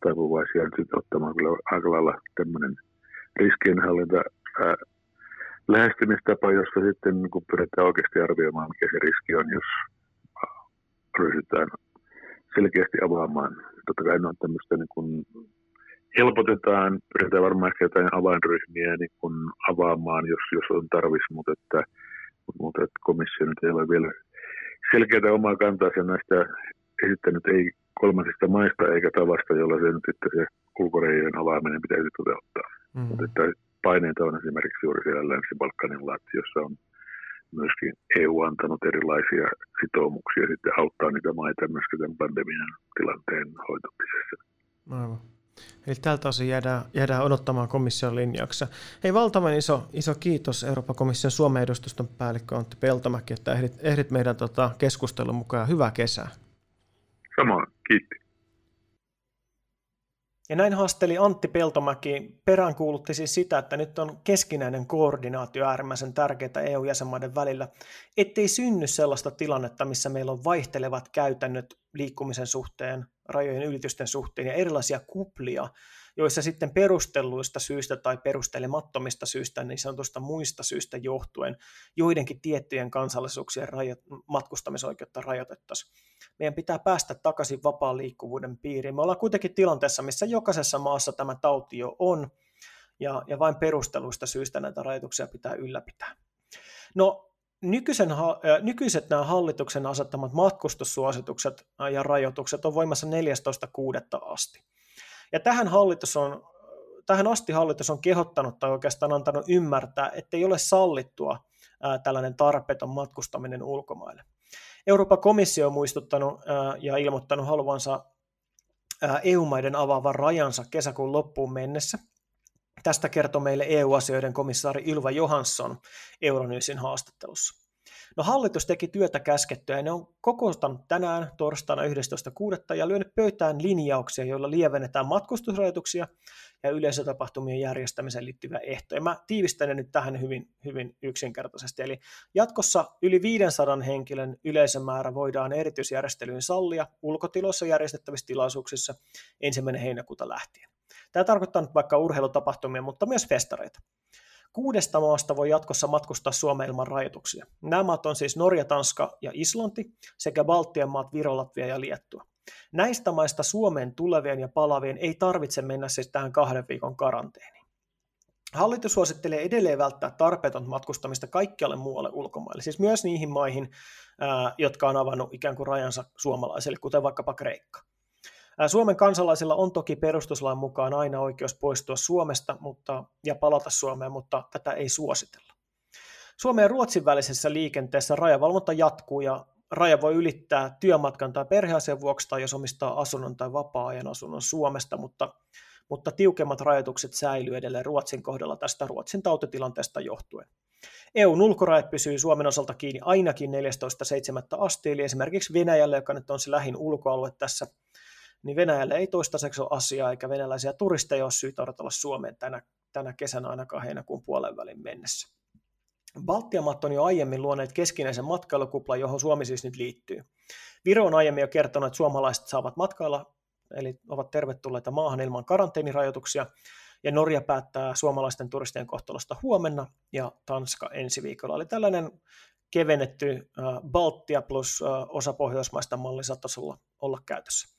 taipuvaisia nyt ottamaan kyllä aika lailla tämmöinen riskienhallinta ää, lähestymistapa, jossa sitten kun pyritään oikeasti arvioimaan, mikä se riski on, jos ryhdytään selkeästi avaamaan. Totta kai on tämmöistä niin kun helpotetaan, pyritään varmaan ehkä jotain avainryhmiä niin kun avaamaan, jos, jos on tarvis, mutta että, mutta että komissio nyt ei ole vielä selkeää omaa kantaa näistä esittänyt ei kolmansista maista eikä tavasta, jolla se nyt sitten se ulkoreijien avaaminen pitäisi toteuttaa. Mm. Mutta että paineita on esimerkiksi juuri siellä Länsi-Balkanilla, jossa on myöskin EU antanut erilaisia sitoumuksia sitten auttaa niitä maita myöskin tämän pandemian tilanteen hoitamisessa. Aivan. Eli tältä osin jäädään, jäädään odottamaan komission linjauksia. Hei, valtavan iso, iso kiitos Euroopan komission Suomen edustuston päällikkö Antti Peltomäki, että ehdit, ehdit meidän tota, keskustelun mukaan. Hyvää kesää. Samoin, kiitti. Ja näin haasteli Antti Peltomäki, peräänkuulutti siis sitä, että nyt on keskinäinen koordinaatio äärimmäisen tärkeää EU-jäsenmaiden välillä, ettei synny sellaista tilannetta, missä meillä on vaihtelevat käytännöt liikkumisen suhteen, rajojen ylitysten suhteen ja erilaisia kuplia, joissa sitten perustelluista syistä tai perustelemattomista syistä, niin sanotusta muista syistä johtuen, joidenkin tiettyjen kansallisuuksien rajo- matkustamisoikeutta rajoitettaisiin. Meidän pitää päästä takaisin vapaan liikkuvuuden piiriin. Me ollaan kuitenkin tilanteessa, missä jokaisessa maassa tämä tauti jo on, ja, ja vain perusteluista syistä näitä rajoituksia pitää ylläpitää. No, nykyisen, nykyiset nämä hallituksen asettamat matkustussuositukset ja rajoitukset on voimassa 14.6. asti. Ja tähän, hallitus on, tähän asti hallitus on kehottanut tai oikeastaan antanut ymmärtää, että ei ole sallittua tällainen tarpeeton matkustaminen ulkomaille. Euroopan komissio on muistuttanut ja ilmoittanut haluansa EU-maiden avaavan rajansa kesäkuun loppuun mennessä. Tästä kertoo meille EU-asioiden komissaari Ylva Johansson Euronyysin haastattelussa. No hallitus teki työtä käskettyä ja ne on kokoustanut tänään torstaina 11.6. ja lyönyt pöytään linjauksia, joilla lievennetään matkustusrajoituksia ja yleisötapahtumien järjestämiseen liittyviä ehtoja. Mä tiivistän ne nyt tähän hyvin, hyvin yksinkertaisesti. Eli jatkossa yli 500 henkilön yleisömäärä voidaan erityisjärjestelyyn sallia ulkotiloissa järjestettävissä tilaisuuksissa ensimmäinen heinäkuuta lähtien. Tämä tarkoittaa nyt vaikka urheilutapahtumia, mutta myös festareita. Kuudesta maasta voi jatkossa matkustaa Suomeen ilman rajoituksia. Nämä maat on siis Norja, Tanska ja Islanti sekä Baltian maat Viro, Latvia ja Liettua. Näistä maista Suomeen tulevien ja palavien ei tarvitse mennä siis tähän kahden viikon karanteeniin. Hallitus suosittelee edelleen välttää tarpeetonta matkustamista kaikkialle muualle ulkomaille, siis myös niihin maihin, jotka on avannut ikään kuin rajansa suomalaisille, kuten vaikkapa Kreikka. Suomen kansalaisilla on toki perustuslain mukaan aina oikeus poistua Suomesta mutta, ja palata Suomeen, mutta tätä ei suositella. Suomen ja Ruotsin välisessä liikenteessä rajavalvonta jatkuu ja raja voi ylittää työmatkan tai perheasian vuoksi tai jos omistaa asunnon tai vapaa-ajan asunnon Suomesta, mutta, mutta tiukemmat rajoitukset säilyy edelleen Ruotsin kohdalla tästä Ruotsin tautitilanteesta johtuen. EUn ulkorajat pysyy Suomen osalta kiinni ainakin 14.7. asti, eli esimerkiksi Venäjälle, joka nyt on se lähin ulkoalue tässä niin Venäjälle ei toistaiseksi ole asiaa, eikä venäläisiä turisteja ole syytä odotella Suomeen tänä, tänä kesänä ainakaan heinäkuun puolen välin mennessä. Baltian maat on jo aiemmin luoneet keskinäisen matkailukuplan, johon Suomi siis nyt liittyy. Viro on aiemmin jo kertonut, että suomalaiset saavat matkailla, eli ovat tervetulleita maahan ilman karanteenirajoituksia, ja Norja päättää suomalaisten turistien kohtalosta huomenna ja Tanska ensi viikolla. Eli tällainen kevennetty Baltia plus osa pohjoismaista malli saattaisi olla, olla käytössä.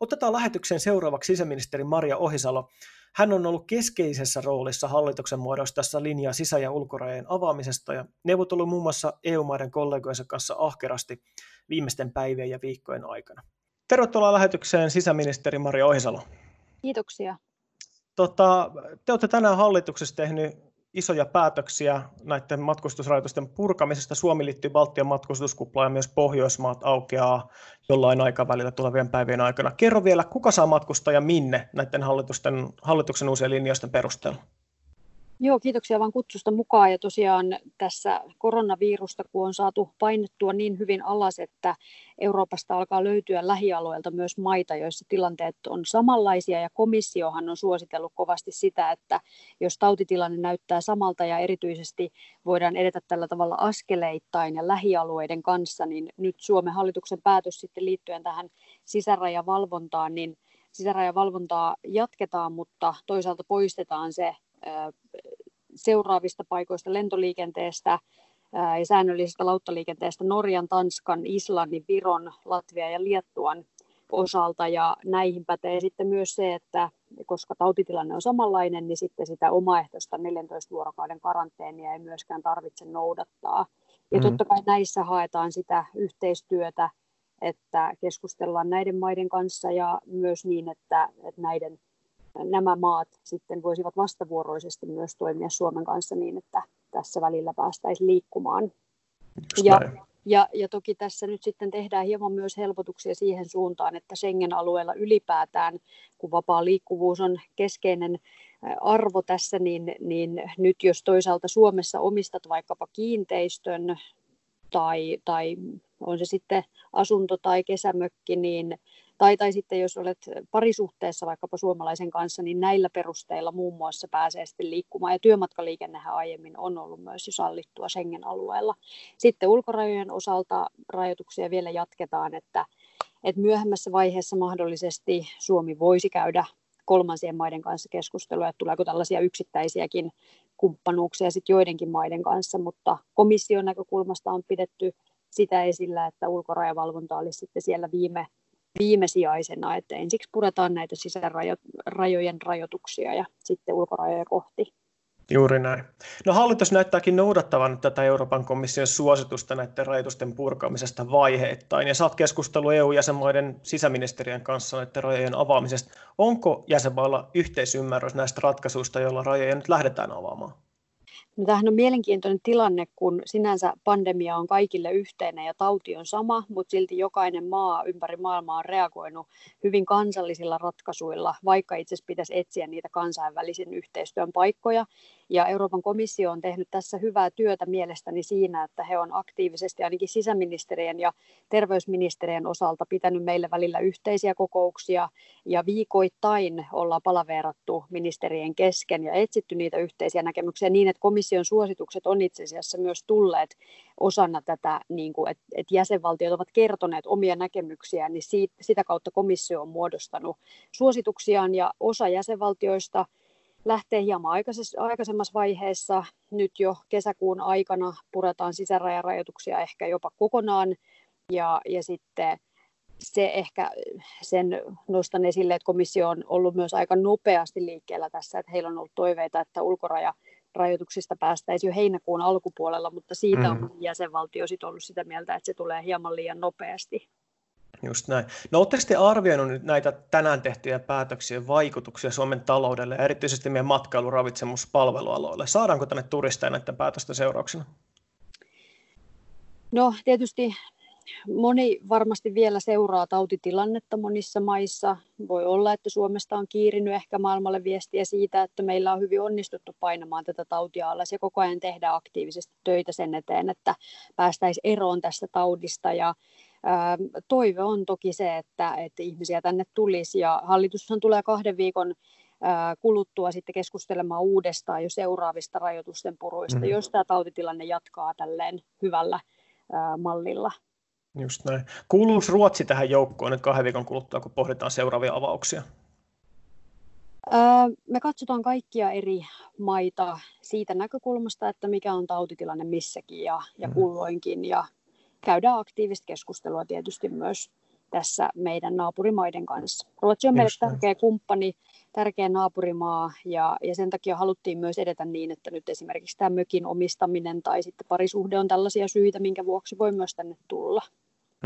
Otetaan lähetykseen seuraavaksi sisäministeri Maria Ohisalo. Hän on ollut keskeisessä roolissa hallituksen muodostaessa linjaa sisä- ja ulkorajojen avaamisesta ja neuvotellut muun muassa EU-maiden kollegojensa kanssa ahkerasti viimeisten päivien ja viikkojen aikana. Tervetuloa lähetykseen sisäministeri Maria Ohisalo. Kiitoksia. Tota, te olette tänään hallituksessa tehnyt isoja päätöksiä näiden matkustusrajoitusten purkamisesta. Suomi liittyy Baltian matkustuskuplaan ja myös Pohjoismaat aukeaa jollain aikavälillä tulevien päivien aikana. Kerro vielä, kuka saa matkustaa ja minne näiden hallitusten, hallituksen uusien linjausten perusteella? Joo, kiitoksia vaan kutsusta mukaan. Ja tosiaan tässä koronavirusta, kun on saatu painettua niin hyvin alas, että Euroopasta alkaa löytyä lähialueilta myös maita, joissa tilanteet on samanlaisia. Ja komissiohan on suositellut kovasti sitä, että jos tautitilanne näyttää samalta ja erityisesti voidaan edetä tällä tavalla askeleittain ja lähialueiden kanssa, niin nyt Suomen hallituksen päätös sitten liittyen tähän sisärajavalvontaan, niin sisärajavalvontaa jatketaan, mutta toisaalta poistetaan se seuraavista paikoista lentoliikenteestä ja säännöllisestä lauttaliikenteestä Norjan, Tanskan, Islannin, Viron, Latvian ja Liettuan osalta. Ja näihin pätee sitten myös se, että koska tautitilanne on samanlainen, niin sitten sitä omaehtoista 14 vuorokauden karanteenia ei myöskään tarvitse noudattaa. Ja mm-hmm. totta kai näissä haetaan sitä yhteistyötä, että keskustellaan näiden maiden kanssa ja myös niin, että, että näiden nämä maat sitten voisivat vastavuoroisesti myös toimia Suomen kanssa niin, että tässä välillä päästäisiin liikkumaan. Just ja näin. Ja, ja toki tässä nyt sitten tehdään hieman myös helpotuksia siihen suuntaan, että Schengen-alueella ylipäätään, kun vapaa liikkuvuus on keskeinen arvo tässä, niin, niin nyt jos toisaalta Suomessa omistat vaikkapa kiinteistön tai, tai on se sitten asunto tai kesämökki, niin tai, tai sitten jos olet parisuhteessa vaikkapa suomalaisen kanssa, niin näillä perusteilla muun muassa pääsee sitten liikkumaan. Ja työmatkaliikennehän aiemmin on ollut myös jo sallittua Schengen-alueella. Sitten ulkorajojen osalta rajoituksia vielä jatketaan, että, että myöhemmässä vaiheessa mahdollisesti Suomi voisi käydä kolmansien maiden kanssa keskustelua, että tuleeko tällaisia yksittäisiäkin kumppanuuksia sitten joidenkin maiden kanssa, mutta komission näkökulmasta on pidetty sitä esillä, että ulkorajavalvonta olisi sitten siellä viime, viimesijaisena, että ensiksi puretaan näitä sisärajojen rajoituksia ja sitten ulkorajoja kohti. Juuri näin. No hallitus näyttääkin noudattavan tätä Euroopan komission suositusta näiden rajoitusten purkamisesta vaiheittain, ja saat keskustelu EU-jäsenmaiden sisäministerien kanssa näiden rajojen avaamisesta. Onko jäsenmailla yhteisymmärrys näistä ratkaisuista, joilla rajoja nyt lähdetään avaamaan? No, tämähän on mielenkiintoinen tilanne, kun sinänsä pandemia on kaikille yhteinen ja tauti on sama, mutta silti jokainen maa ympäri maailmaa on reagoinut hyvin kansallisilla ratkaisuilla, vaikka itse asiassa pitäisi etsiä niitä kansainvälisen yhteistyön paikkoja. Ja Euroopan komissio on tehnyt tässä hyvää työtä mielestäni siinä, että he on aktiivisesti ainakin sisäministerien ja terveysministerien osalta pitänyt meille välillä yhteisiä kokouksia. Ja viikoittain ollaan palaveerattu ministerien kesken ja etsitty niitä yhteisiä näkemyksiä niin, että komission suositukset on itse asiassa myös tulleet osana tätä, niin kuin, että, että jäsenvaltiot ovat kertoneet omia näkemyksiään, niin siitä, sitä kautta komissio on muodostanut suosituksiaan. Ja osa jäsenvaltioista – lähtee hieman aikaisemmassa vaiheessa. Nyt jo kesäkuun aikana puretaan sisärajarajoituksia ehkä jopa kokonaan. Ja, ja sitten se ehkä sen nostan esille, että komissio on ollut myös aika nopeasti liikkeellä tässä, että heillä on ollut toiveita, että ulkoraja rajoituksista päästäisiin jo heinäkuun alkupuolella, mutta siitä on mm. jäsenvaltio sit ollut sitä mieltä, että se tulee hieman liian nopeasti. Just näin. No oletteko te arvioinut nyt näitä tänään tehtyjä päätöksiä vaikutuksia Suomen taloudelle ja erityisesti meidän matkailu-, ravitsemus-? Saadaanko tänne turisteja näiden päätösten seurauksena? No tietysti moni varmasti vielä seuraa tautitilannetta monissa maissa. Voi olla, että Suomesta on kiirinyt ehkä maailmalle viestiä siitä, että meillä on hyvin onnistuttu painamaan tätä tautia alas ja koko ajan tehdään aktiivisesti töitä sen eteen, että päästäisiin eroon tästä taudista ja Toive on toki se, että, että ihmisiä tänne tulisi ja hallitushan tulee kahden viikon kuluttua sitten keskustelemaan uudestaan jo seuraavista rajoitusten puruista, mm. jos tämä tautitilanne jatkaa tälleen hyvällä mallilla. Just näin. Kuuluuko Ruotsi tähän joukkoon nyt kahden viikon kuluttua, kun pohditaan seuraavia avauksia? Me katsotaan kaikkia eri maita siitä näkökulmasta, että mikä on tautitilanne missäkin ja, ja mm. kulloinkin. Ja käydään aktiivista keskustelua tietysti myös tässä meidän naapurimaiden kanssa. Ruotsi on meille tärkeä kumppani, tärkeä naapurimaa ja, ja sen takia haluttiin myös edetä niin, että nyt esimerkiksi tämä mökin omistaminen tai sitten parisuhde on tällaisia syitä, minkä vuoksi voi myös tänne tulla.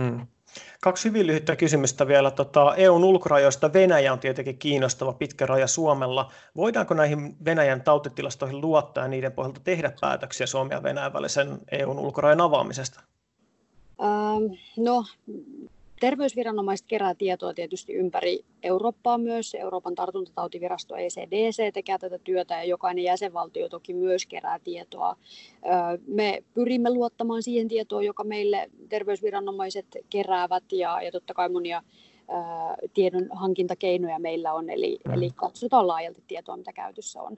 Hmm. Kaksi hyvin lyhyttä kysymystä vielä. Tota, EUn ulkorajoista Venäjä on tietenkin kiinnostava pitkä raja Suomella. Voidaanko näihin Venäjän tautitilastoihin luottaa ja niiden pohjalta tehdä päätöksiä Suomen ja Venäjän välisen EUn ulkorajan avaamisesta? Ähm, no, terveysviranomaiset kerää tietoa tietysti ympäri Eurooppaa myös. Euroopan tartuntatautivirasto ECDC tekee tätä työtä ja jokainen jäsenvaltio toki myös kerää tietoa. Me pyrimme luottamaan siihen tietoon, joka meille terveysviranomaiset keräävät ja, ja totta kai monia tiedon hankintakeinoja meillä on, eli, mm. eli katsotaan laajalti tietoa, mitä käytössä on.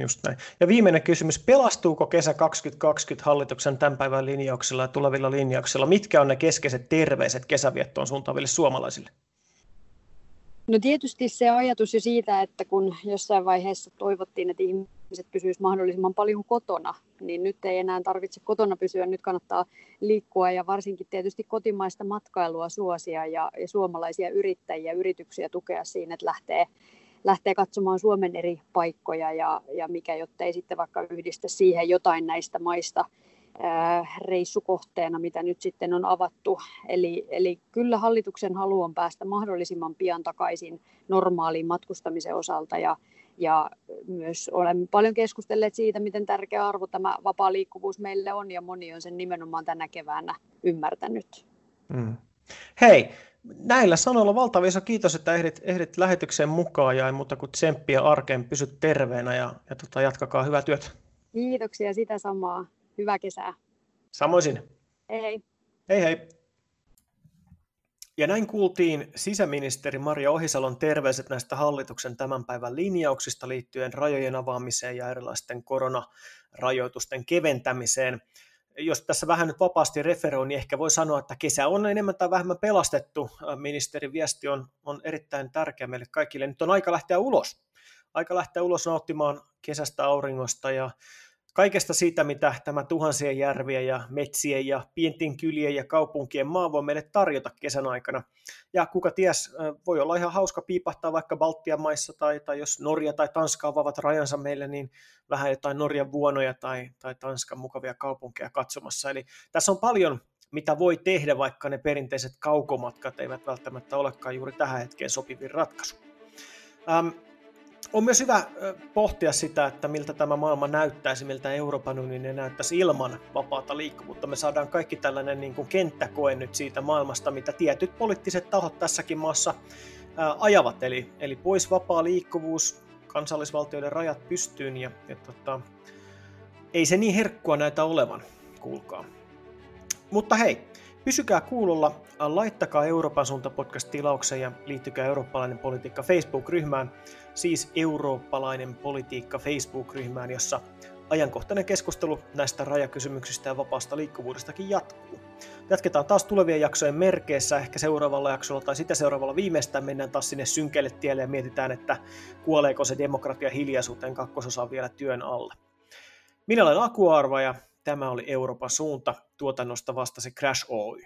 Just näin. Ja viimeinen kysymys, pelastuuko kesä 2020 hallituksen tämän päivän linjauksilla ja tulevilla linjauksilla? Mitkä on ne keskeiset terveiset kesäviettoon suuntaaville suomalaisille? No tietysti se ajatus jo siitä, että kun jossain vaiheessa toivottiin, että ihmiset pysyisivät mahdollisimman paljon kotona, niin nyt ei enää tarvitse kotona pysyä, nyt kannattaa liikkua ja varsinkin tietysti kotimaista matkailua suosia ja, ja suomalaisia yrittäjiä, yrityksiä tukea siinä, että lähtee lähtee katsomaan Suomen eri paikkoja ja, ja mikä jottei sitten vaikka yhdistä siihen jotain näistä maista reissukohteena, mitä nyt sitten on avattu. Eli, eli kyllä hallituksen halu on päästä mahdollisimman pian takaisin normaaliin matkustamisen osalta ja, ja myös olemme paljon keskustelleet siitä, miten tärkeä arvo tämä vapaa liikkuvuus meille on ja moni on sen nimenomaan tänä keväänä ymmärtänyt. Mm. Hei, näillä sanoilla valtava iso kiitos, että ehdit, ehdit lähetykseen mukaan ja ei muuta kuin tsemppiä arkeen, pysy terveenä ja, ja tota, jatkakaa hyvää työtä. Kiitoksia sitä samaa. Hyvää kesää. Samoisin. Hei hei. Hei hei. Ja näin kuultiin sisäministeri Maria Ohisalon terveiset näistä hallituksen tämän päivän linjauksista liittyen rajojen avaamiseen ja erilaisten koronarajoitusten keventämiseen. Jos tässä vähän nyt vapaasti referoin, niin ehkä voi sanoa, että kesä on enemmän tai vähemmän pelastettu. Ministerin viesti on, on erittäin tärkeä meille kaikille. Nyt on aika lähteä ulos. Aika lähteä ulos nauttimaan kesästä auringosta ja kaikesta siitä, mitä tämä tuhansien järvien ja metsien ja pienten kylien ja kaupunkien maa voi meille tarjota kesän aikana. Ja kuka ties, voi olla ihan hauska piipahtaa vaikka Baltian maissa tai, tai jos Norja tai Tanska avaavat rajansa meille, niin vähän jotain Norjan vuonoja tai, tai Tanskan mukavia kaupunkeja katsomassa. Eli tässä on paljon mitä voi tehdä, vaikka ne perinteiset kaukomatkat eivät välttämättä olekaan juuri tähän hetkeen sopivin ratkaisu. Ähm, on myös hyvä pohtia sitä, että miltä tämä maailma näyttäisi, miltä Euroopan unioni näyttäisi ilman vapaata liikkuvuutta. Me saadaan kaikki tällainen niin kuin kenttäkoe nyt siitä maailmasta, mitä tietyt poliittiset tahot tässäkin maassa ajavat. Eli, eli pois vapaa liikkuvuus, kansallisvaltioiden rajat pystyyn ja, ja tota, ei se niin herkkua näitä olevan, kuulkaa. Mutta hei, Pysykää kuulolla, laittakaa Euroopan suunta podcast tilaukseen ja liittykää Eurooppalainen politiikka Facebook-ryhmään, siis Eurooppalainen politiikka Facebook-ryhmään, jossa ajankohtainen keskustelu näistä rajakysymyksistä ja vapaasta liikkuvuudestakin jatkuu. Jatketaan taas tulevien jaksojen merkeissä, ehkä seuraavalla jaksolla tai sitä seuraavalla viimeistään mennään taas sinne synkeille tielle ja mietitään, että kuoleeko se demokratia hiljaisuuteen kakkososa vielä työn alle. Minä olen Aku Arva ja Tämä oli Euroopan suunta. Tuotannosta vastasi Crash Oy.